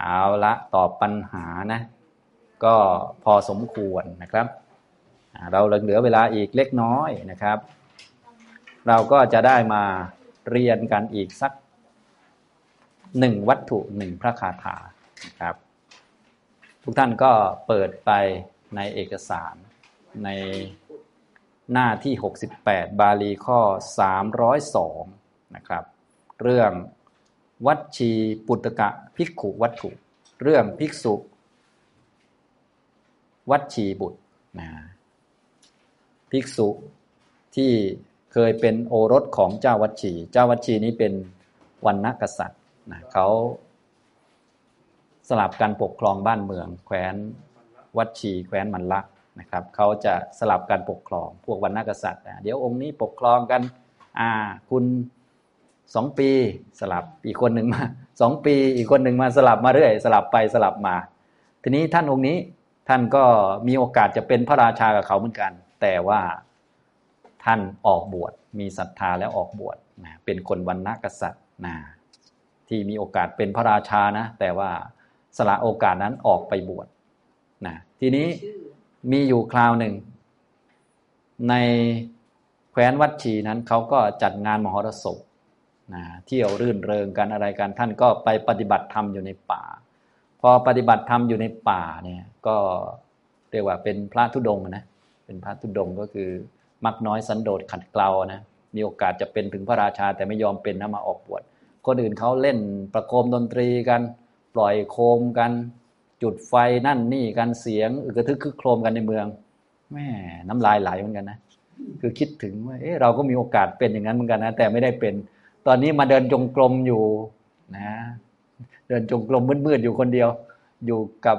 เอาละตอบปัญหานะ ก็พอสมควรนะครับ เราเหลือเวลาอีกเล็กน้อยนะครับ เราก็จะได้มาเรียนกันอีกสักหนึ่งวัตถุหนึ่งพระคาถานะครับ ทุกท่านก็เปิดไปในเอกสารในหน้าที่ 68 บาลีข้อ 302 นะครับ เรื่อง วัดชีปุตกะภิกขุวัตถุ เรื่องภิกษุ วัดชีบุตรนะภิกษุที่เคยเป็นโอรสของเจ้าวัดชี เจ้าวัดชีนี้เป็นวันนักษัตริย์นะเขาสลับกันปกครองบ้านเมือง แคว้นวัดชีแคว้นมันลักนะครับเขาจะสลับกันปกครองพวกวันนักษัตริย์เดี๋ยวองค์นี้ปกครองกันอ่าคุณ สองปีสลับอีกคนหนึ่งมาสองปีอีกคนหนึ่งมาสลับมาเรื่อย สลับไปสลับมา ทีนี้ท่านองค์นี้ท่านก็มีโอกาสจะเป็นพระราชากับเขาเหมือนกัน แต่ว่าท่านออกบวชมีศรัทธาแล้วออกบวชนะเป็นคนวันนักษัตริย์นะที่มีโอกาสเป็นพระราชานะ แต่ว่าสละโอกาสนั้นออกไปบวชนะทีนี้มีอยู่คราวหนึ่ง ในแคว้นวัดชีนั้นเขาก็จัดงานมหรสพ นะเที่ยวรื่นเริงกันอะไรกันท่านก็ไปปฏิบัติธรรมอยู่ในป่า พอปฏิบัติธรรมอยู่ในป่าเนี่ยก็เรียกว่าเป็นพระธุดงนะเป็นพระธุดงก็คือมักน้อยสันโดษขัดเกลานะมีโอกาสจะเป็นถึงพระราชาแต่ไม่ยอมเป็นนะมาออกบวชคนอื่นเขาเล่นประโคมดนตรีกัน ปล่อยโคมกัน จุดไฟนั่นนี่กันเสียงอึกระทึกคึกโครมกันในเมืองแม่น้ำลายไหลเหมือนกันนะคือคิดถึงว่าเออเราก็มีโอกาสเป็นอย่างนั้นเหมือนกันนะแต่ไม่ได้เป็น ตอนนี้มาเดินจงกรมอยู่นะเดินจงกรมมืดๆอยู่คนเดียว อยู่กับ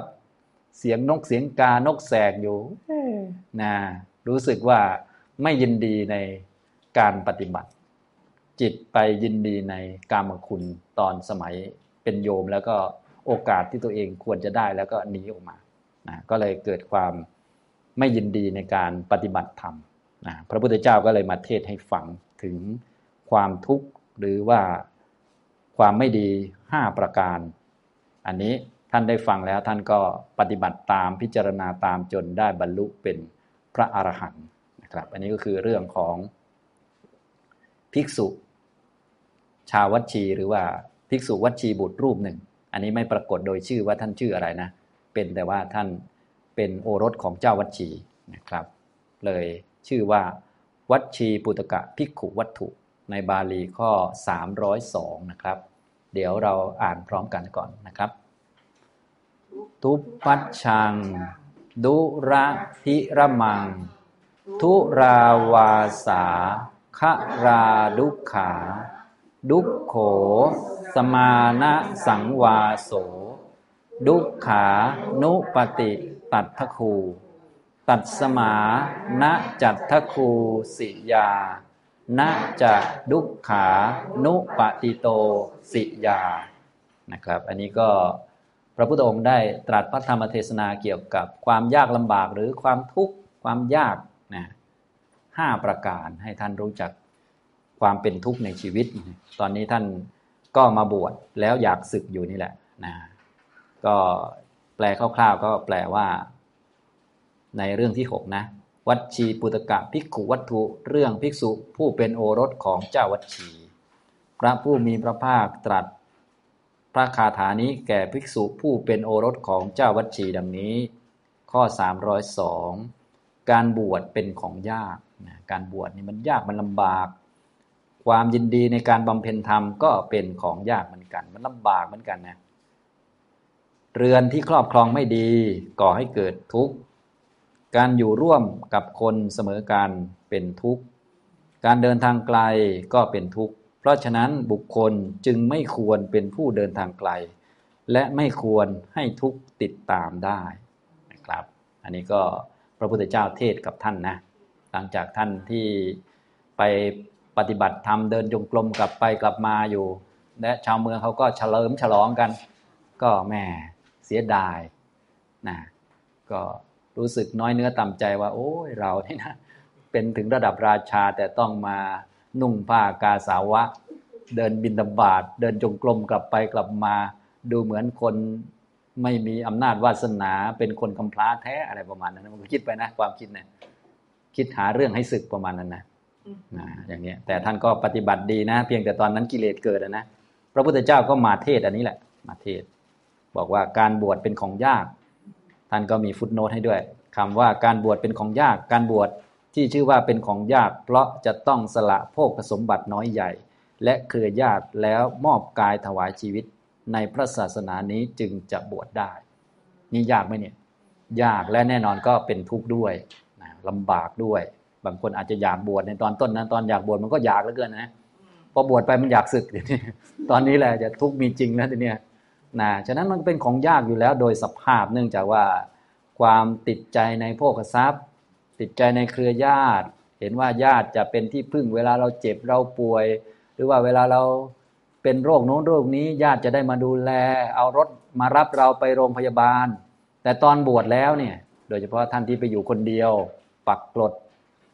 เสียงนกเสียงกานกแสกอยู่นะรู้สึกว่าไม่ยินดีในการปฏิบัติ จิตไปยินดีในกามคุณตอนสมัยเป็นโยม แล้วก็โอกาสที่ตัวเองควรจะได้แล้วก็หนีออกมานะก็เลยเกิดความไม่ยินดีในการปฏิบัติธรรมนะพระพุทธเจ้าก็เลยมาเทศให้ฟังถึงความทุกข์ หรือว่าความไม่ดีห้าประการ อันนี้ท่านได้ฟังแล้วท่านก็ปฏิบัติตามพิจารณาตามจนได้บรรลุเป็นพระอรหันต์นะครับ อันนี้ก็คือเรื่องของภิกษุ ชาววัชี หรือว่าภิกษุวัชีบุตรรูปหนึ่ง อันนี้ไม่ปรากฏโดยชื่อว่าท่านชื่ออะไรนะ เป็นแต่ว่าท่านเป็นโอรสของเจ้าวัชีนะครับ เลยชื่อว่า วัชีปุตกะภิกขุวัตถุ ในบาลีข้อ 302 นะครับ เดี๋ยวเราอ่านพร้อมกันก่อนนะครับ ทุปัชชัง ดุระพิระมัง ทุราวาสาคราดุขา ดุโข สมานะสังวาโส ดุขานุปติตัทคู ตัดสมานะจัตทคูสิยา นะจะดุขขานุปติโตสิยานะครับ อันนี้ก็พระพุทธองค์ได้ตรัสพระธรรมเทศนาเกี่ยวกับความยากลำบากหรือความทุกข์ความยากนะห้าประการให้ท่านรู้จักความเป็นทุกข์ในชีวิต ตอนนี้ท่านก็มาบวชแล้วอยากศึกอยู่นี่แหละนะก็แปลคร่าวๆก็แปลว่า ในเรื่องที่หกนะ วัดชีปุตกะภิกขุวัตถุเรื่องภิกษุผู้เป็นโอรสของเจ้าวัดชี พระผู้มีพระภาคตรัส พระคาถานี้แก่ภิกษุผู้เป็นโอรสของเจ้าวัดชีดังนี้ ข้อ 302 การบวชเป็นของยากนะการบวชนี่มันยากมันลำบาก ความยินดีในการบำเพ็ญธรรมก็เป็นของยากเหมือนกัน มันลำบากเหมือนกันนะเรือนที่ครอบครองไม่ดีก่อให้เกิดทุกข์ การอยู่ร่วมกับคนเสมอกันเป็นทุกข์ การเดินทางไกลก็เป็นทุกข์ เพราะฉะนั้นบุคคลจึงไม่ควรเป็นผู้เดินทางไกล และไม่ควรให้ทุกข์ติดตามได้นะครับ อันนี้ก็พระพุทธเจ้าเทศกับท่านนะ หลังจากท่านที่ไปปฏิบัติธรรมเดินจงกรมกลับไปกลับมาอยู่ และชาวเมืองเขาก็เฉลิมฉลองกัน ก็แม่เสียดายนะก็ รู้สึกน้อยเนื้อต่ำใจว่า โอ้ยเราเนี่ยนะเป็นถึงระดับราชาแต่ต้องมานุ่งผ้ากาสาวะ เดินบินตบาดเดินจงกรมกลับไปกลับมา ดูเหมือนคนไม่มีอำนาจวาสนา เป็นคนกำพร้าแท้อะไรประมาณนั้นมันก็คิดไปนะ ความคิดเนี่ยคิดหาเรื่องให้ศึกประมาณนั้นนะนะอย่างเนี้ยแต่ท่านก็ปฏิบัติดีนะ เพียงแต่ตอนนั้นกิเลสเกิดนะพระพุทธเจ้าก็มาเทศอันนี้แหละ มาเทศ บอกว่าการบวชเป็นของยาก ท่านก็มีฟุตโนตให้ด้วยคำว่าการบวชเป็นของยากการบวชที่ชื่อว่าเป็นของยาก เพราะจะต้องสละโภคสมบัติน้อยใหญ่ และเครือญาติแล้วมอบกายถวายชีวิต ในพระศาสนานี้จึงจะบวชได้ นี่ยากไหมเนี่ยยากและแน่นอนก็เป็นทุกข์ด้วยนะลำบากด้วย บางคนอาจจะอยากบวชในตอนต้นนะตอนอยากบวชมันก็อยากเหลือเกินนะพอบวชไปมันอยากศึกทีนี้ตอนนี้แหละจะทุกข์มีจริงแล้วทีเนี้ย นะฉะนั้นมันเป็นของยากอยู่แล้วโดยสภาพเนื่องจากว่าความติดใจในโภคทรัพย์ ติดใจในเครือญาติ เห็นว่าญาติจะเป็นที่พึ่งเวลาเราเจ็บเราป่วย หรือว่าเวลาเราเป็นโรคโน้นโรคนี้ญาติจะได้มาดูแล เอารถมารับเราไปโรงพยาบาล แต่ตอนบวชแล้วเนี่ยโดยเฉพาะท่านที่ไปอยู่คนเดียว ปักกลด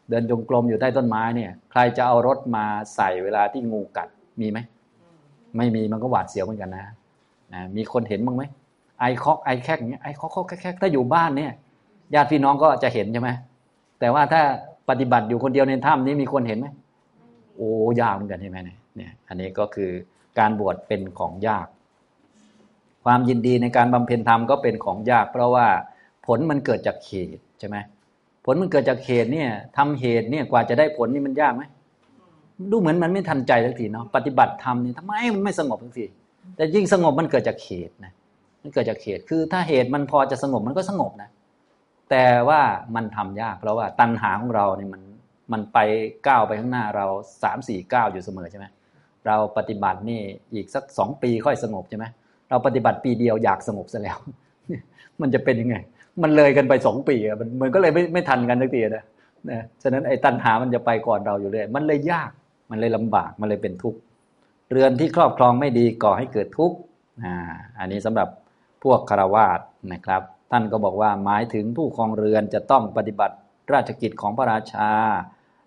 เดินจงกรมอยู่ใต้ต้นไม้เนี่ย ใครจะเอารถมาใส่เวลาที่งูกัดมีไหมไม่มีมันก็หวาดเสียวเหมือนกันนะ นะมีคนเห็นบ้างไหมไอคอกไอแคกอย่างเงี้ยไอคอกคอกแคกถ้าอยู่บ้านเนี่ยญาติพี่น้องก็จะเห็นใช่ไหมแต่ว่าถ้าปฏิบัติอยู่คนเดียวในถ้ำนี้มีคนเห็นไหมโอ้ยากเหมือนกันใช่ไหมเนี่ยเนี่ยอันนี้ก็คือการบวชเป็นของยาก ความยินดีในการบำเพ็ญธรรมก็เป็นของยาก เพราะว่าผลมันเกิดจากเหตุใช่ไหมผลมันเกิดจากเหตุเนี่ยทำเหตุเนี่ยกว่าจะได้ผลนี่มันยากไหมดูเหมือนมันไม่ทันใจสักทีเนาะปฏิบัติธรรมนี่ทำไมมันไม่สงบสักที แต่ยิ่งสงบมันเกิดจากเหตุนะมันเกิดจากเหตุคือถ้าเหตุมันพอจะสงบมันก็สงบนะ แต่ว่ามันทำยากเพราะว่าตัณหาของเราเนี่ยมันมันไปก้าวไปข้างหน้าเราสามสี่ก้าวอยู่เสมอใช่ไหมเราปฏิบัตินี่อีกสักสองปีค่อยสงบใช่ไหมเราปฏิบัติปีเดียวอยากสงบซะแล้ว มันจะเป็นยังไง มันเลยกันไปสองปีอะมันมันก็เลยไม่ไม่ทันกันสักทีนะนะฉะนั้นไอ้ตัณหามันจะไปก่อนเราอยู่เลย มันเลยยากมันเลยลำบากมันเลยเป็นทุกข์ เรือนที่ครอบครองไม่ดีก่อให้เกิดทุกข์อันนี้สำหรับพวกคารวาสนะครับ ท่านก็บอกว่าหมายถึงผู้ครองเรือนจะต้องปฏิบัติราชกิจของพระราชา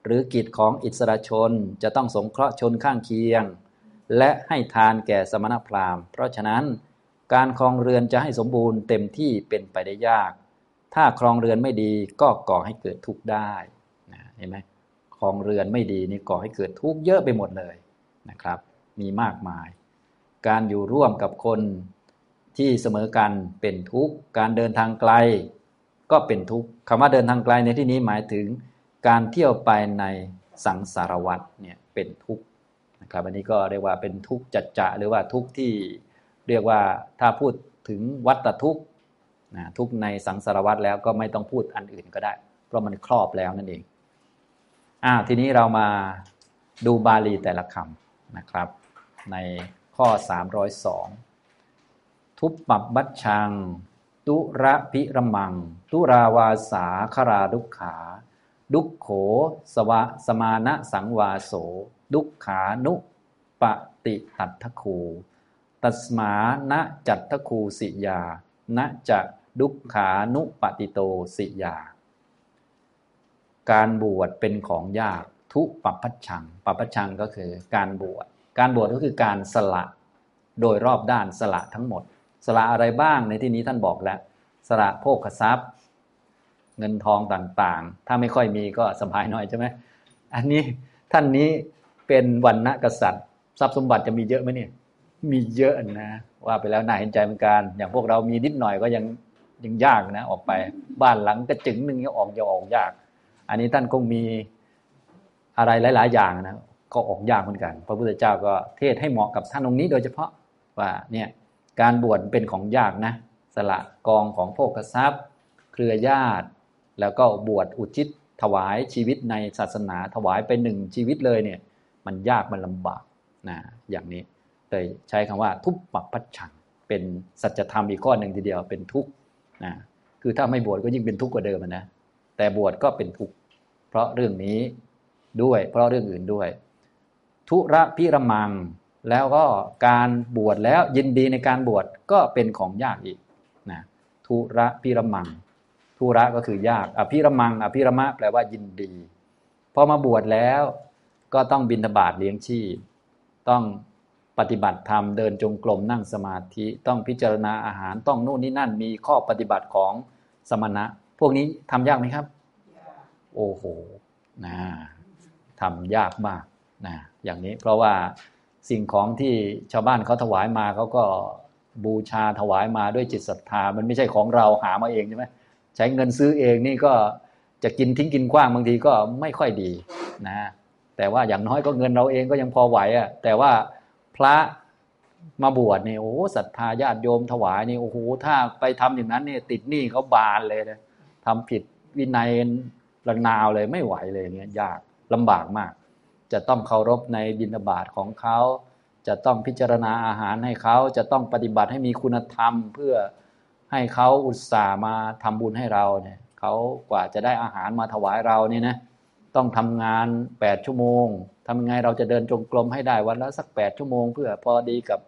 หรือกิจของอิสระชนจะต้องสงเคราะห์ชนข้างเคียง และให้ทานแก่สมณพราหมณ์ เพราะฉะนั้นการครองเรือนจะให้สมบูรณ์เต็มที่เป็นไปได้ยาก ถ้าครองเรือนไม่ดีก็ก่อให้เกิดทุกข์ได้เห็นไหมครองเรือนไม่ดีนี่ก่อให้เกิดทุกข์เยอะไปหมดเลยนะครับ มีมากมาย การอยู่ร่วมกับคนที่เสมอกันเป็นทุกข์ การเดินทางไกล ก็เป็นทุกข์คำว่าเดินทางไกลในที่นี้หมายถึง การเที่ยวไปในสังสารวัฏเนี่ยเป็นทุกข์นะครับอันนี้ก็เรียกว่าเป็นทุกข์จัดจะหรือว่าทุกข์ที่เรียกว่าถ้าพูดถึงวัตทุกข์นะทุกข์ในสังสารวัฏแล้วก็ไม่ต้องพูดอันอื่นก็ได้ เพราะมันครอบแล้วนั่นเองอ่าทีนี้เรามาดูบาลีแต่ละคำนะครับ ในข้อ 302 ทุบปับบัชชัง ตุระพิรมัง ตุราวาสาคราดุขาดุขโข สวะสมานะสังวาโส ดุขานุปติตัทคูตัสมานะจัตทคูสิยานะจะดุขานุปติโตสิยา การบวชเป็นของยากทุปปัชชัง ปัปชังก็คือการบวช การบวชก็คือการสละโดยรอบด้านสละทั้งหมด สละอะไรบ้างในที่นี้ท่านบอกแล้ว สละโภคทรัพย์ เงินทองต่างๆ ถ้าไม่ค่อยมีก็สบายหน่อยใช่ไหมอันนี้ท่านนี้เป็นวันณกษัตริย์ทรัพย์สมบัติจะมีเยอะไหมเนี่ย มีเยอะนะ ว่าไปแล้วน่าเห็นใจเหมือนกันอย่างพวกเรามีนิดหน่อยก็ยังยังยากนะออกไปบ้านหลังกระจึงหนึ่งยังออกจะออกยาก อันนี้ท่านคงมีอะไรหลาย ๆ อย่างนะ ก็ออกยากเหมือนกัน พระพุทธเจ้าก็เทศให้เหมาะกับท่านองค์นี้โดยเฉพาะว่าเนี่ยการบวชเป็นของยากนะสละกองของโภคทรัพย์ เครือญาติ แล้วก็บวชอุทิศถวายชีวิตในศาสนาถวายไปหนึ่งชีวิตเลยเนี่ยมันยากมันลำบากนะอย่างนี้เลยใช้คำว่าทุบปักพัดฉังเป็นสัจธรรมอีกข้อหนึ่งทีเดียวเป็นทุกข์นะคือถ้าไม่บวชก็ยิ่งเป็นทุกข์กว่าเดิมนะแต่บวชก็เป็นทุกข์เพราะเรื่องนี้ด้วย เพราะเรื่องอื่นด้วย ทุระพิรมัง แล้วก็การบวชแล้วยินดีในการบวชก็เป็นของยากอีกนะทุระพิรมัง ทุระก็คือยาก อภิรมัง อภิรมะแปลว่ายินดีพอมาบวชแล้วก็ต้องบินทบาทเลี้ยงชีพ ต้องปฏิบัติธรรมเดินจงกรมนั่งสมาธิต้องพิจารณาอาหารต้องนู่นนี่นั่นมีข้อปฏิบัติของสมณะ พวกนี้ทำยากไหมครับ โอ้โหนะทำยากมาก นะอย่างนี้เพราะว่าสิ่งของที่ชาวบ้านเขาถวายมาเขาก็บูชาถวายมาด้วยจิตศรัทธา มันไม่ใช่ของเราหามาเองใช่ไหมใช้เงินซื้อเองนี่ก็จะกินทิ้งกินกว้างบางทีก็ไม่ค่อยดีนะแต่ว่าอย่างน้อยก็เงินเราเองก็ยังพอไหวอะ่ะแต่ว่าพระมาบวชนี่โอ้ศรัทธาญาติโยมถวายนี่โอ้โหถ้าไปทำอย่างนั้นนี่ติดหนี้เขาบานเลยนะทำผิดวินัยระนาวเลยไม่ไหวเลยเงี้ยยากลำบากมาก จะต้องเคารพในบิณฑบาตของเขา จะต้องพิจารณาอาหารให้เขา จะต้องปฏิบัติให้มีคุณธรรม เพื่อให้เขาอุตส่าห์มาทำบุญให้เราเนี่ยเขากว่าจะได้อาหารมาถวายเราเนี่ยนะต้องทำงานแปดชั่วโมงทำยังไงเราจะเดินจงกรมให้ได้วันละสักแปดชั่วโมง เพื่อพอดีกับ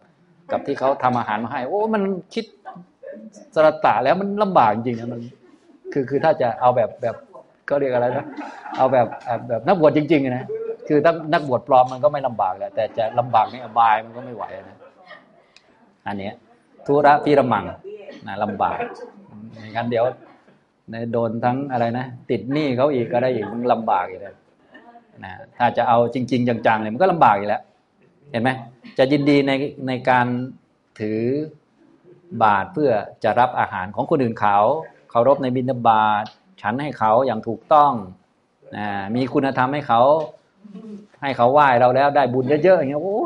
กับที่เขาทำอาหารมาให้ โอ้ มันคิดสระตะแล้วมันลำบากจริงนะมัน คือคือถ้าจะเอาแบบแบบก็เรียกอะไรนะเอาแบบแบบนักบวชจริงๆนะ คือถ้านักบวชปลอมมันก็ไม่ลำบากแหละแต่จะลำบากในอบายมันก็ไม่ไหวนะอันนี้ทุระพิรมังนะลำบากอย่างนั้นเดี๋ยวในโดนทั้งอะไรนะติดหนี้เขาอีกก็ได้อีกมันลำบากอีกแล้วนะถ้าจะเอาจริง ๆ จังๆเลยมันก็ลำบากอีกแล้ว เห็นไหมจะยินดีในในการถือบาตรเพื่อจะรับอาหารของคนอื่นเขาเคารพในบิณฑบาตฉันให้เขาอย่างถูกต้องนะมีคุณธรรมให้เขา ให้เขาไหว้เราแล้วได้บุญเยอะๆอย่างเงี้ยโอ้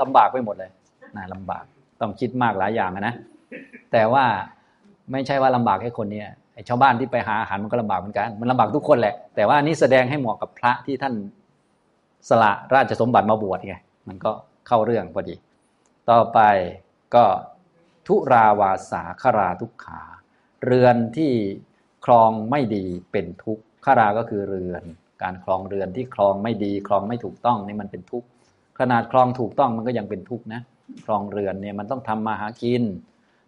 ลำบากไปหมดเลยนะลำบากต้องคิดมากหลายอย่างนะแต่ว่าไม่ใช่ว่าลำบากแค่คนเนี้ไอ้ชาวบ้านที่ไปหาอาหารมันก็ลำบากเหมือนกันมันลำบากทุกคนแหละ แต่ว่านี้แสดงให้เหมาะกับพระที่ท่านสละราชสมบัติมาบวชไงมันก็เข้าเรื่องพอดี ต่อไปก็ทุราวาสาคราทุกขา เรือนที่คลองไม่ดีเป็นทุกข์คาราก็คือเรือน การคลองเรือนที่คลองไม่ดีคลองไม่ถูกต้องนี่มันเป็นทุกข์ขนาดคลองถูกต้องมันก็ยังเป็นทุกข์นะคลองเรือนเนี่ยมันต้องทำมาหากิน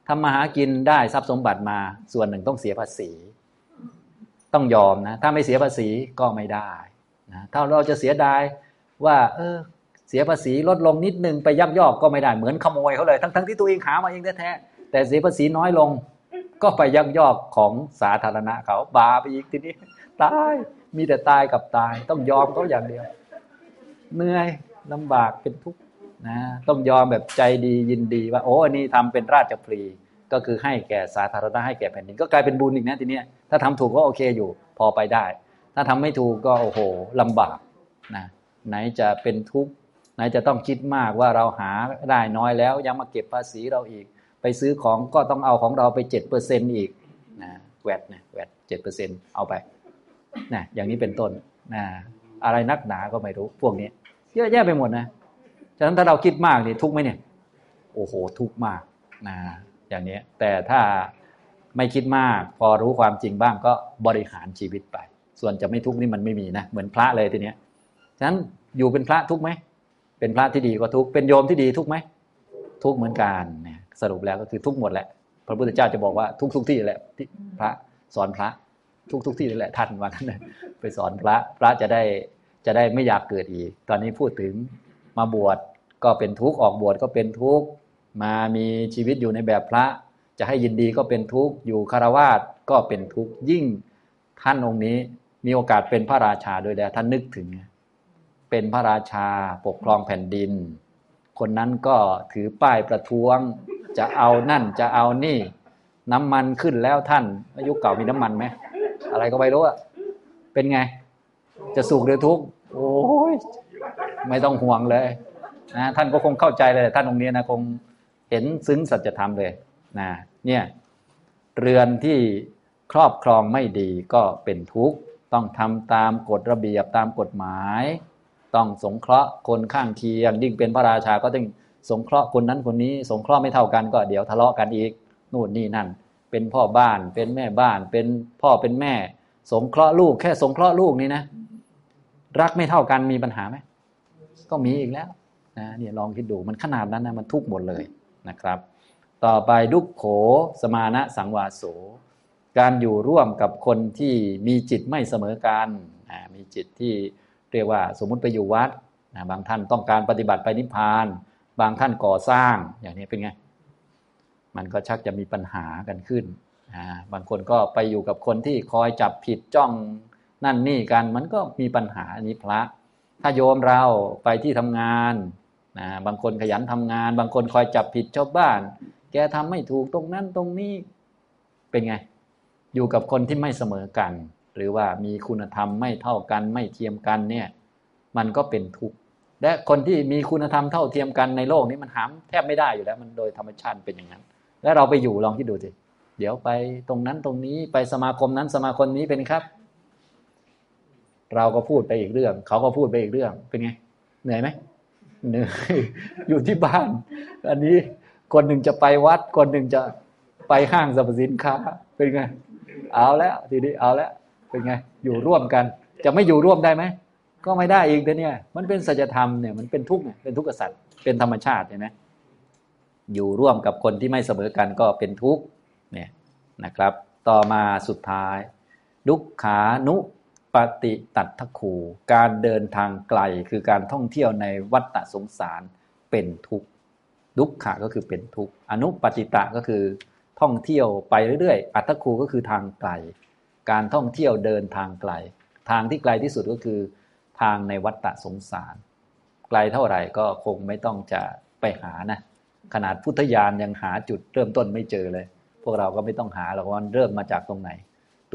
ทำมาหากินได้ทรัพย์สมบัติมา ส่วนหนึ่งต้องเสียภาษี ต้องยอมนะ ถ้าไม่เสียภาษีก็ไม่ได้นะถ้าเราจะเสียดายว่า เออ เสียภาษีลดลงนิดนึงไปยักยอกก็ไม่ได้เหมือนขโมยเขาเลย ทั้งทั้งที่ตัวเองหามาเองแท้ๆแต่เสียภาษีน้อยลง ก็ไปยักยอกของสาธารณะเขาบาไปอีกทีนี้ตาย มีแต่ตายกับตาย ต้องยอมเขาอย่างเดียวเหนื่อยลำบากเป็นทุกข์นะต้องยอมแบบใจดียินดีว่า โอ้อันนี้ทำเป็นราชพรีก็คือให้แก่สาธารณะให้แก่แผ่นดินก็กลายเป็นบุญอีกนะทีเนี้ยถ้าทำถูกก็โอเคอยู่ พอไปได้ ถ้าทำไม่ถูกก็โอ้โหลำบากนะไหนจะเป็นทุกข์ไหนจะต้องคิดมากว่าเราหาได้น้อยแล้ว ยังมาเก็บภาษีเราอีก ไปซื้อของก็ต้องเอาของเราไปเจ็ดเปอร์เซ็นอีกนะแวดนะแวดเจ็ดเปอร์เซ็นเอาไป นะอย่างนี้เป็นต้นนะอะไรนักหนาก็ไม่รู้พวกนี้เยอะแยะไปหมดนะฉะนั้นถ้าเราคิดมากนี่ทุกไหมเนี่ย โอ้โห ทุกมากนะอย่างนี้แต่ถ้าไม่คิดมาก พอรู้ความจริงบ้างก็บริหารชีวิตไป ส่วนจะไม่ทุกนี่มันไม่มีนะเหมือนพระเลยทีเนี้ยฉะนั้นอยู่เป็นพระทุกไหมเป็นพระที่ดีก็ทุกเป็นโยมที่ดีทุกไหมทุกเหมือนกันนะสรุปแล้วก็คือทุกหมดแหละพระพุทธเจ้าจะบอกว่าทุกทุกที่แหละที่พระสอนพระ ทุกทุกที่แหละท่านว่ากันไปสอนพระพระจะได้จะได้ไม่อยากเกิดอีก ตอนนี้พูดถึงมาบวชก็เป็นทุกข์ออกบวชก็เป็นทุกข์มามีชีวิตอยู่ในแบบพระ จะให้ยินดีก็เป็นทุกข์อยู่คารวาสก็เป็นทุกข์ยิ่งท่านองค์นี้มีโอกาสเป็นพระราชาโดยแล้วท่านนึกถึง เป็นพระราชาปกครองแผ่นดิน คนนั้นก็ถือป้ายประท้วง จะเอานั่นจะเอานี่ น้ำมันขึ้นแล้วท่านอายุเก่ามีน้ำมันไหม อะไรก็ไม่รู้อะเป็นไง จะสุขหรือทุกข์โอ้ยไม่ต้องห่วงเลยนะท่านก็คงเข้าใจเลยท่านองค์นี้นะคงเห็นซึ้งสัจธรรมเลยนะเนี่ยเรือนที่ครอบครองไม่ดีก็เป็นทุกข์ต้องทำตามกฎระเบียบตามกฎหมาย ต้องสงเคราะห์คนข้างเคียงยิ่งเป็นพระราชาก็ต้องสงเคราะห์คนนั้นคนนี้ สงเคราะห์ไม่เท่ากันก็เดี๋ยวทะเลาะกันอีกนู่นนี่นั่น เป็นพ่อบ้าน เป็นแม่บ้าน เป็นพ่อเป็นแม่ สงเคราะห์ลูก แค่สงเคราะห์ลูกนี่นะ รักไม่เท่ากันมีปัญหาไหมก็มีอีกแล้วนะเนี่ยลองคิดดูมันขนาดนั้นนะมันทุกหมดเลยนะครับ ต่อไปดุกโขสมานะสังวาโสการอยู่ร่วมกับคนที่มีจิตไม่เสมอกันมีจิตที่เรียกว่าสมมุติไปอยู่วัดบางท่านต้องการปฏิบัติไปนิพพาน บางท่านก่อสร้างอย่างนี้เป็นไง มันก็ชักจะมีปัญหากันขึ้น บางคนก็ไปอยู่กับคนที่คอยจับผิดจ้องนั่นนี่กัน มันก็มีปัญหาอันนี้พระ ถ้าโยมเราไปที่ทำงานนะบางคนขยันทำงาน บางคนคอยจับผิดชาวบ้าน แกทำไม่ถูกตรงนั้นตรงนี้เป็นไง อยู่กับคนที่ไม่เสมอกัน หรือว่ามีคุณธรรมไม่เท่ากันไม่เทียมกันเนี่ย มันก็เป็นทุกข์และคนที่มีคุณธรรมเท่าเทียมกันในโลกนี้มันหามแทบไม่ได้อยู่แล้ว มันโดยธรรมชาติเป็นอย่างนั้น แล้วเราไปอยู่ลองคิดดูสิเดี๋ยวไปตรงนั้นตรงนี้ไปสมาคมนั้นสมาคมนี้เป็นครับ เราก็พูดไปอีกเรื่อง เขาก็พูดไปอีกเรื่องเป็นไง เหนื่อยไหมเหนื่อยอยู่ที่บ้าน อันนี้คนหนึ่งจะไปวัด คนหนึ่งจะไปห้างสรรพสินค้า เป็นไง เอาแล้ว ทีนี้เอาแล้ว เป็นไง อยู่ร่วมกัน จะไม่อยู่ร่วมได้ไหมก็ไม่ได้อีกแต่เนี่ย มันเป็นสัจธรรมเนี่ยมันเป็นทุกข์เป็นทุกข์กษัตริย์เป็นธรรมชาติเห็นไหม อยู่ร่วมกับคนที่ไม่เสมอกันก็เป็นทุกข์เนี่ยนะครับ ต่อมาสุดท้าย ดุขขานุปฏิตัทคูการเดินทางไกลคือการท่องเที่ยวในวัฏสงสารเป็นทุกข์ดุขะก็คือเป็นทุกข์อนุปฏิตะก็คือท่องเที่ยวไปเรื่อยๆ อัตคูก็คือทางไกล การท่องเที่ยวเดินทางไกล ทางที่ไกลที่สุดก็คือทางในวัฏสงสาร ไกลเท่าไหร่ก็คงไม่ต้องจะไปหานะ ขนาดพุทธญาณยังหาจุดเริ่มต้นไม่เจอเลย พวกเราก็ไม่ต้องหาหรอกว่าเริ่มมาจากตรงไหน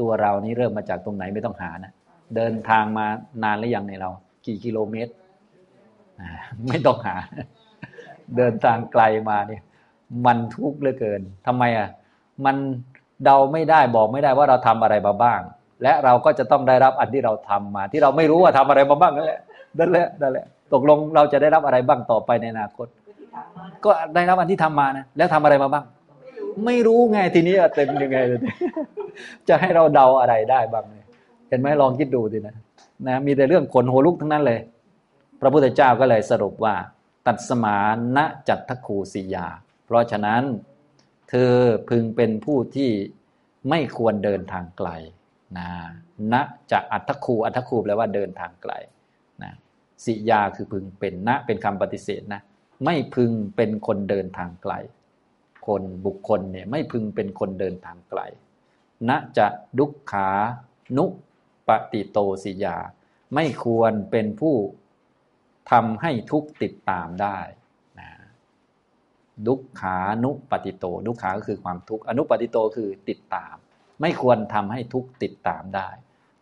ตัวเรานี้เริ่มมาจากตรงไหนไม่ต้องหานะเดินทางมานานหรือยังในเรา กี่กิโลเมตร ไม่ต้องหา เดินทางไกลมาเนี่ย มันทุกข์เหลือเกินทำไมอะมันเดาไม่ได้บอกไม่ได้ว่าเราทำอะไรมาบ้าง และเราก็จะต้องได้รับอันที่เราทำมา ที่เราไม่รู้ว่าทำอะไรมาบ้างนั่นแหละนั่นแหละนั่นแหละตกลงเราจะได้รับอะไรบ้างต่อไปในอนาคต ก็ได้รับอันที่ทำมานะแล้วทำอะไรมาบ้าง ไม่รู้ไงทีนี้เต็มยังไงเลยจะให้เราเดาอะไรได้บ้างเนี่ยเห็นไหมลองคิดดูสินะนะมีแต่เรื่องขนหัวลุกทั้งนั้นเลย พระพุทธเจ้าก็เลยสรุปว่า ตัดสมานะจัตทคูสียา เพราะฉะนั้น เธอพึงเป็นผู้ที่ไม่ควรเดินทางไกลนะนะจะอัตทคูอัตทคูแปลว่าเดินทางไกลนะสิยาคือพึงเป็นนะเป็นคำปฏิเสธนะ ไม่พึงเป็นคนเดินทางไกล คนบุคคลเนี่ยไม่พึงเป็นคนเดินทางไกลนะจะดุขานุปฏิโตสิยา ไม่ควรเป็นผู้ทำให้ทุกติดตามได้นะดุขานุปฏิโต ดุขาก็คือความทุกข์อนุปฏิโตคือติดตาม ไม่ควรทำให้ทุกติดตามได้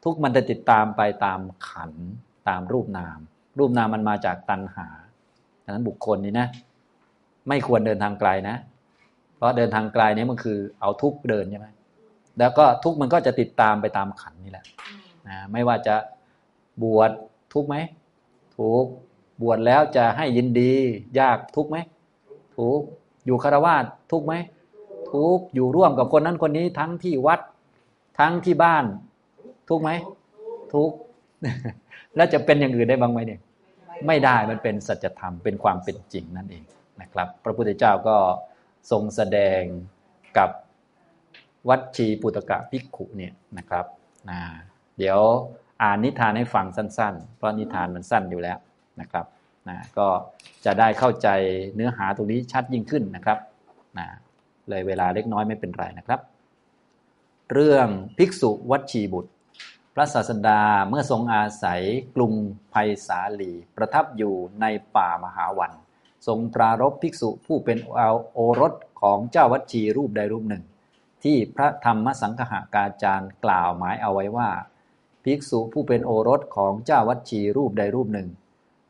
ทุกมันจะติดตามไปตามขันตามรูปนาม รูปนามมันมาจากตัณหา ดังนั้นบุคคลนี้นะ ไม่ควรเดินทางไกลนะ เพราะเดินทางไกลนี้มันคือเอาทุกเดินใช่ไหมแล้วก็ทุกมันก็จะติดตามไปตามขันนี่แหละนะไม่ว่าจะบวชทุกไหมทุกบวชแล้วจะให้ยินดี ยากทุกไหมทุกอยู่คารวาสทุกไหมทุกอยู่ร่วมกับคนนั้นคนนี้ทั้งที่วัดทั้งที่บ้าน ทุกไหมทุกแล้วจะเป็นอย่างอื่นได้บ้างไหมเนี่ย ไม่ได้มันเป็นสัจธรรมเป็นความเป็นจริงนั่นเองนะครับ พระพุทธเจ้าก็ทรงแสดงกับวัดชีปุตกะภิกขุเนี่ยนะครับนะเดี๋ยวอ่านนิทานให้ฟังสั้น ๆ เพราะนิทานมันสั้นอยู่แล้วนะครับนะก็จะได้เข้าใจเนื้อหาตรงนี้ชัดยิ่งขึ้นนะครับนะเลยเวลาเล็กน้อยไม่เป็นไรนะครับ เรื่องภิกษุวัดชีบุตร พระศาสดาเมื่อทรงอาศัยกรุงไผ่สาลี ประทับอยู่ในป่ามหาวัน ทรงปรารบภิกษุผู้เป็นโอรสของเจ้าวัดชี รูปใดรูปหนึ่ง ที่พระธรรมสังฆากาจารย์กล่าวหมายเอาไว้ว่า ภิกษุผู้เป็นโอรสของเจ้าวัดชี รูปใดรูปหนึ่ง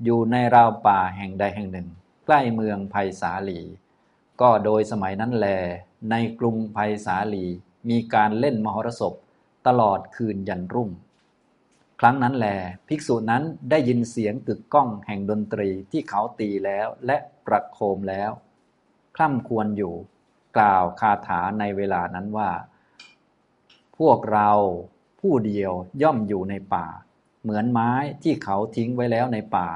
อยู่ในราวป่าแห่งใดแห่งหนึ่ง ใกล้เมืองไผ่สาลี ก็โดยสมัยนั้นแล ในกรุงไผ่สาลีมีการเล่นมหรสพ ตลอดคืนยันรุ่ง ครั้งนั้นแล ภิกษุนั้นได้ยินเสียงกึกก้องแห่งดนตรีที่เขาตีแล้วและประโคมแล้ว คล่ำควรอยู่ กล่าวคาถาในเวลานั้นว่า พวกเราผู้เดียวย่อมอยู่ในป่า เหมือนไม้ที่เขาทิ้งไว้แล้วในป่า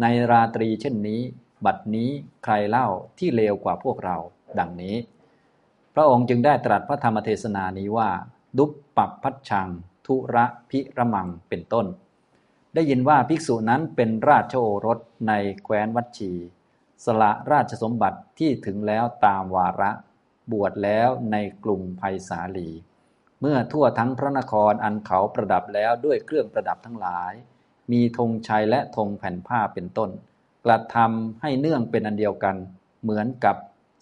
ในราตรีเช่นนี้ บัดนี้ใครเล่าที่เลวกว่าพวกเรา ดังนี้ พระองค์จึงได้ตรัสพระธรรมเทศนานี้ว่า ดุปปับพัชชัง ทุระพิระมังเป็นต้น ได้ยินว่าภิกษุนั้นเป็นราชโอรสในแคว้นวัชี สละราชสมบัติที่ถึงแล้วตามวาระ บวชแล้วในกลุ่มภัยสาลี เมื่อทั่วทั้งพระนครอันเขาประดับแล้วด้วยเครื่องประดับทั้งหลาย มีธงชัยและธงแผ่นผ้าเป็นต้น กระทำให้เนื่องเป็นอันเดียวกัน เหมือนกับ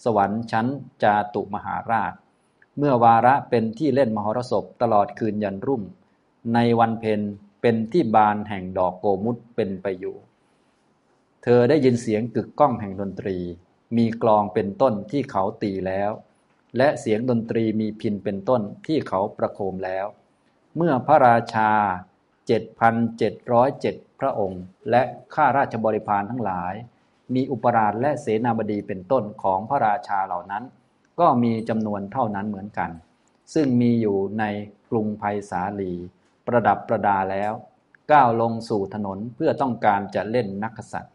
สวรรค์ชั้นจาตุมหาราช เมื่อวาระเป็นที่เล่นมหรสพตลอดคืนยันรุ่ง ในวันเพ็ญเป็นที่บานแห่งดอกโกมุตเป็นไปอยู่ เธอได้ยินเสียงกึกก้องแห่งดนตรี มีกลองเป็นต้นที่เขาตีแล้ว และเสียงดนตรีมีพินเป็นต้นที่เขาประโคมแล้ว เมื่อพระราชา 7,707 พระองค์ และข้าราชบริพารทั้งหลาย มีอุปราชและเสนาบดีเป็นต้นของพระราชาเหล่านั้น ก็มีจำนวนเท่านั้นเหมือนกัน ซึ่งมีอยู่ในกรุงภัยสาลี ประดับประดาแล้ว ก้าวลงสู่ถนนเพื่อต้องการจะเล่นนักษัตริย์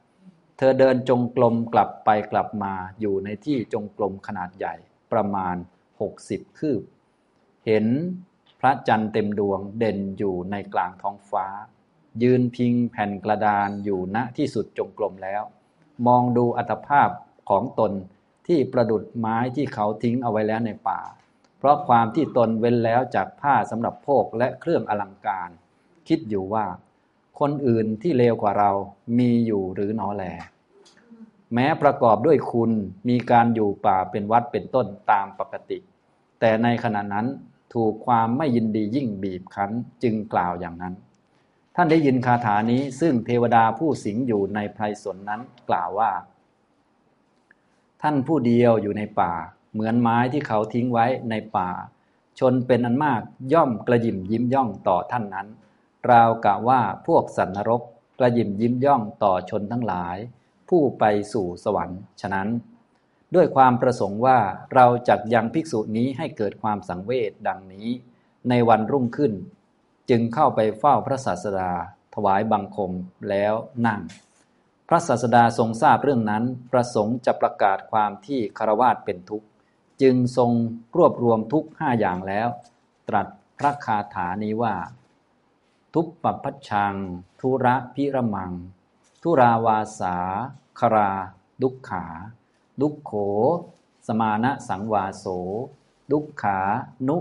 เธอเดินจงกรมกลับไปกลับมาอยู่ในที่จงกรมขนาดใหญ่ประมาณ 60 คืบ เห็นพระจันทร์เต็มดวงเด่นอยู่ในกลางท้องฟ้า ยืนพิงแผ่นกระดานอยู่ณที่สุดจงกรมแล้ว มองดูอัตภาพของตน ที่ประดุดไม้ที่เขาทิ้งเอาไว้แล้วในป่า เพราะความที่ตนเว้นแล้วจากผ้าสำหรับโภคและเครื่องอลังการ คิดอยู่ว่า คนอื่นที่เลวกว่าเรามีอยู่หรือหนอแล แม้ประกอบด้วยคุณมีการอยู่ป่าเป็นวัดเป็นต้นตามปกติ แต่ในขณะนั้นถูกความไม่ยินดียิ่งบีบคั้นจึงกล่าวอย่างนั้น ท่านได้ยินคาถานี้ซึ่งเทวดาผู้สิงอยู่ในไพรสนนั้นกล่าวว่า ท่านผู้เดียวอยู่ในป่า เหมือนไม้ที่เขาทิ้งไว้ในป่า ชนเป็นอันมากย่อมกระยิมยิ้มย่องต่อท่านนั้น ราวกะว่าพวกสัตว์นรกกระยิมยิ้มย่องต่อชนทั้งหลาย ผู้ไปสู่สวรรค์ฉะนั้น ด้วยความประสงค์ว่าเราจักยังภิกษุนี้ให้เกิดความสังเวชดังนี้ ในวันรุ่งขึ้น จึงเข้าไปเฝ้าพระศาสดา ถวายบังคมแล้วนั่ง พระศาสดาทรงทราบเรื่องนั้น ประสงค์จะประกาศความที่คารวาสเป็นทุกข์ จึงทรงรวบรวมทุกห้าอย่างแล้ว ตรัสพระคาถานี้ว่า ทุปปพัชชัง ทุระพิระมัง ทุราวาสาครา ดุขขา ดุขโข สมานะสังวาโส ดุขขา นุ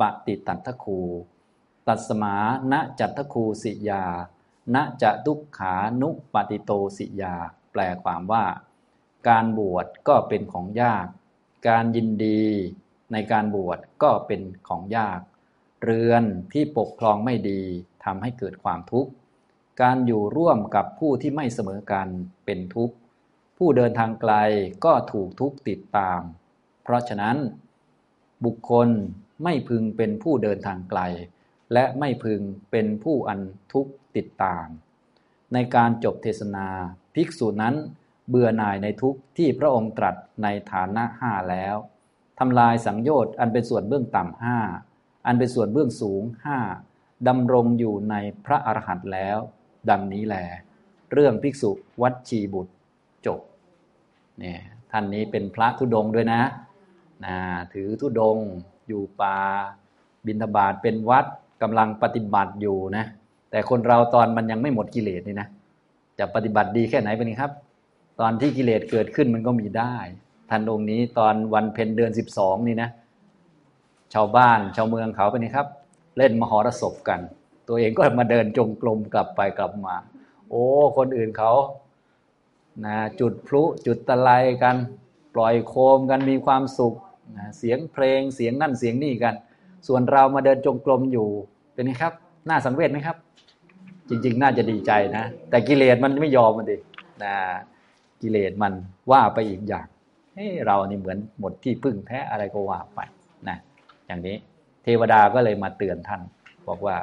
ปฏิตัตถคู ตัสมาณจัตถคูสิยา ณจะทุกขานุปฏิโตสิยา แปลความว่า การบวชก็เป็นของยาก การยินดีในการบวชก็เป็นของยาก เรือนที่ปกครองไม่ดีทำให้เกิดความทุกข์ การอยู่ร่วมกับผู้ที่ไม่เสมอกันเป็นทุกข์ ผู้เดินทางไกลก็ถูกทุกข์ติดตาม เพราะฉะนั้น บุคคลไม่พึงเป็นผู้เดินทางไกล และไม่พึงเป็นผู้อันทุกข์ ติดตาม ในการจบเทศนาภิกษุนั้นเบื่อหน่ายในทุกข์ที่พระองค์ตรัสในฐานะห้าแล้วทำลายสังโยชน์อันเป็นส่วนเบื้องต่ำห้าอันเป็นส่วนเบื้องสูงห้าดำรงอยู่ในพระอรหันต์แล้ว ดังนี้แลเรื่องภิกษุวัดชีบุตรจบเนี่ยท่านนี้เป็นพระธุดงด้วยนะนะถือธุดงอยู่ป่าบิณฑบาตเป็นวัดกำลังปฏิบัติอยู่นะ แต่คนเราตอนมันยังไม่หมดกิเลสนี่นะจะปฏิบัติดีแค่ไหนเป็นไงครับ ตอนที่กิเลสเกิดขึ้นมันก็มีได้ท่านองค์นี้ตอนวันเพ็ญเดือนสิบสองนี่นะชาวบ้านชาวเมืองเขาเป็นไงครับ เล่นมหรสพกัน ตัวเองก็มาเดินจงกรมกลับไปกลับมา โอ้คนอื่นเขานะจุดพลุจุดตะไลกัน ปล่อยโคมกันมีความสุขนะเสียงเพลงเสียงนั่นเสียงนี่กัน ส่วนเรามาเดินจงกรมอยู่เป็นไงครับ น่าสังเวชไหมครับ จริง ๆ น่าจะดีใจนะ แต่กิเลสมันไม่ยอมมันดินะกิเลสมันว่าไปอีกอย่างเฮ้เรานี่เหมือนหมดที่พึ่งแท้อะไรก็ว่าไปนะอย่างนี้เทวดาก็เลยมาเตือนท่าน บอกว่า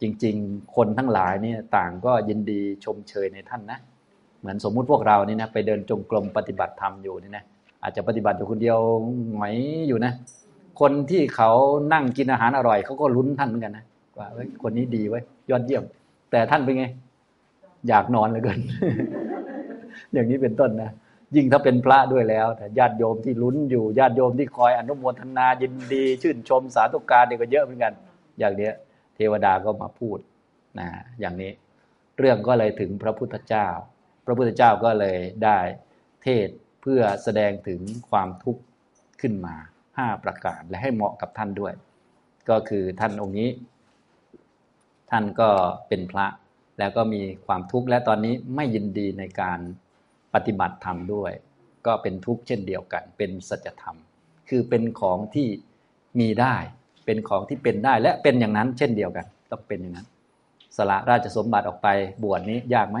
จริง ๆ คนทั้งหลายนี่ต่างก็ยินดีชมเชยในท่านนะเหมือนสมมุติพวกเรานี่นะไปเดินจงกรมปฏิบัติธรรมอยู่นี่นะอาจจะปฏิบัติอยู่คนเดียวหงอยอยู่นะ คนที่เขานั่งกินอาหารอร่อยเขาก็ลุ้นท่านเหมือนกันนะว่าคนนี้ดีไว้ยอดเยี่ยม แต่ท่านเป็นไง อยากนอนเหลือเกิน อย่างนี้เป็นต้นนะยิ่งถ้าเป็นพระด้วยแล้วแต่ญาติโยมที่ลุ้นอยู่ญาติโยมที่คอยอนุโมทนายินดี ชื่นชมสาธุการนี่ก็เยอะเหมือนกัน อย่างเนี้ย เทวดาก็มาพูดนะอย่างนี้ เรื่องก็เลยถึงพระพุทธเจ้า พระพุทธเจ้าก็เลยได้เทเทศเพื่อแสดงถึงความทุกข์ขึ้นมาห้าประการและให้เหมาะกับท่านด้วย ก็คือท่านองค์นี้ ท่านก็เป็นพระ แล้วก็มีความทุกข์และตอนนี้ไม่ยินดีในการปฏิบัติธรรมด้วย ก็เป็นทุกข์เช่นเดียวกัน เป็นสัจธรรม คือเป็นของที่มีได้ เป็นของที่เป็นได้และเป็นอย่างนั้นเช่นเดียวกัน ต้องเป็นอย่างนั้น สละราชสมบัติออกไปบวชนี้ยากไหม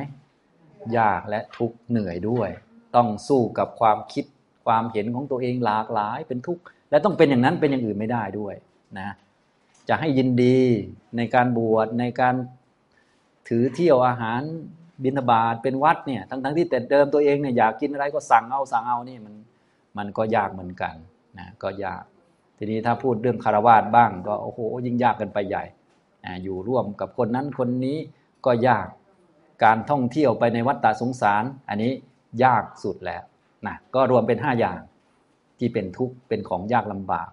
ยากและทุกข์เหนื่อยด้วย ต้องสู้กับความคิดความเห็นของตัวเองหลากหลายเป็นทุกข์และต้องเป็นอย่างนั้นเป็นอย่างอื่นไม่ได้ด้วยนะ จะให้ยินดีในการบวชในการถือเที่ยวอาหารบิณฑบาตเป็นวัดเนี่ยทั้งทั้งที่แต่เดิมตัวเองเนี่ยอยากกินอะไรก็สั่งเอาสั่งเอานี่มันมันก็ยากเหมือนกันนะก็ยาก ทีนี้ถ้าพูดเรื่องคารวะบ้าง ก็โอ้โหยิ่งยากกันไปใหญ่อยู่ร่วมกับคนนั้นคนนี้ก็ยากการท่องเที่ยวไปในวัดตาสงสาร อันนี้ยากสุดแล้วนะก็รวมเป็นห้าอย่างที่เป็นทุกข์เป็นของยากลำบาก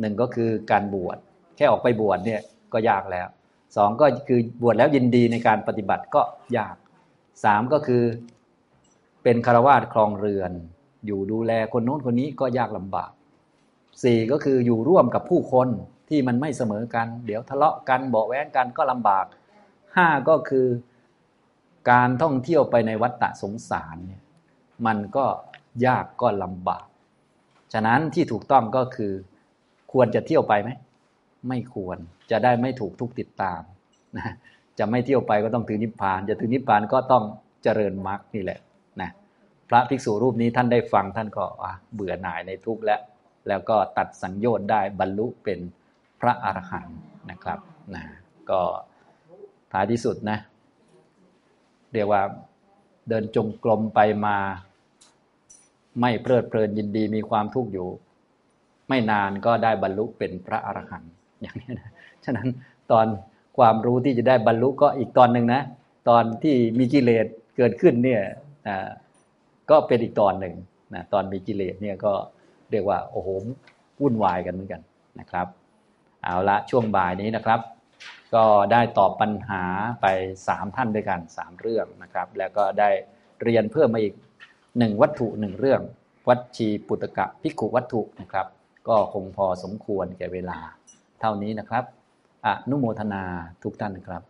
หนึ่งก็คือการบวช แค่ออกไปบวชเนี่ยก็ยากแล้วสองก็คือบวชแล้วยินดีในการปฏิบัติก็ยากสามก็คือ เป็นคารวาสครองเรือน อยู่ดูแลคนโน้นคนนี้ก็ยากลำบากสี่ก็คืออยู่ร่วมกับผู้คนที่มันไม่เสมอกัน เดี๋ยวทะเลาะกันเบาแว้งกันก็ลำบากห้าก็คือการท่องเที่ยวไปในวัฏฏะสงสารเนี่ยมันก็ยากก็ลำบาก ฉะนั้นที่ถูกต้องก็คือควรจะเที่ยวไปไหม ไม่ควรจะได้ไม่ถูกทุกติดตามนะจะไม่เที่ยวไปก็ต้องถึงนิพพาน จะถึงนิพพานก็ต้องเจริญมรรคนี่แหละนะพระภิกษุรูปนี้ท่านได้ฟังท่านก็เบื่อหน่ายในทุกข์แล้วแล้วก็ตัดสังโยชน์ได้บรรลุเป็นพระอรหันต์นะครับนะก็ท้ายที่สุดนะ เรียกว่าเดินจงกรมไปมา ไม่เพลิดเพลินยินดีมีความทุกข์อยู่ ไม่นานก็ได้บรรลุเป็นพระอรหันต์ อย่างนี้นะฉะนั้นตอนความรู้ที่จะได้บรรลุก็อีกตอนหนึ่งนะ ตอนที่มีกิเลสเกิดขึ้นเนี่ยก็เป็นอีกตอนหนึ่งนะตอนมีกิเลสเนี่ยก็เรียกว่าโอ้โหวุ่นวายกันเหมือนกันนะครับ เอาละช่วงบ่ายนี้นะครับ ก็ได้ตอบปัญหาไปสามท่านด้วยกันสามเรื่องนะครับ แล้วก็ได้เรียนเพิ่มมาอีกหนึ่งวัตถุหนึ่งเรื่อง วัชีปุตกะพิกุวัตถุนะครับ ก็คงพอสมควรแก่เวลา เท่านี้นะครับอนุโมทนาทุกท่านนะครับ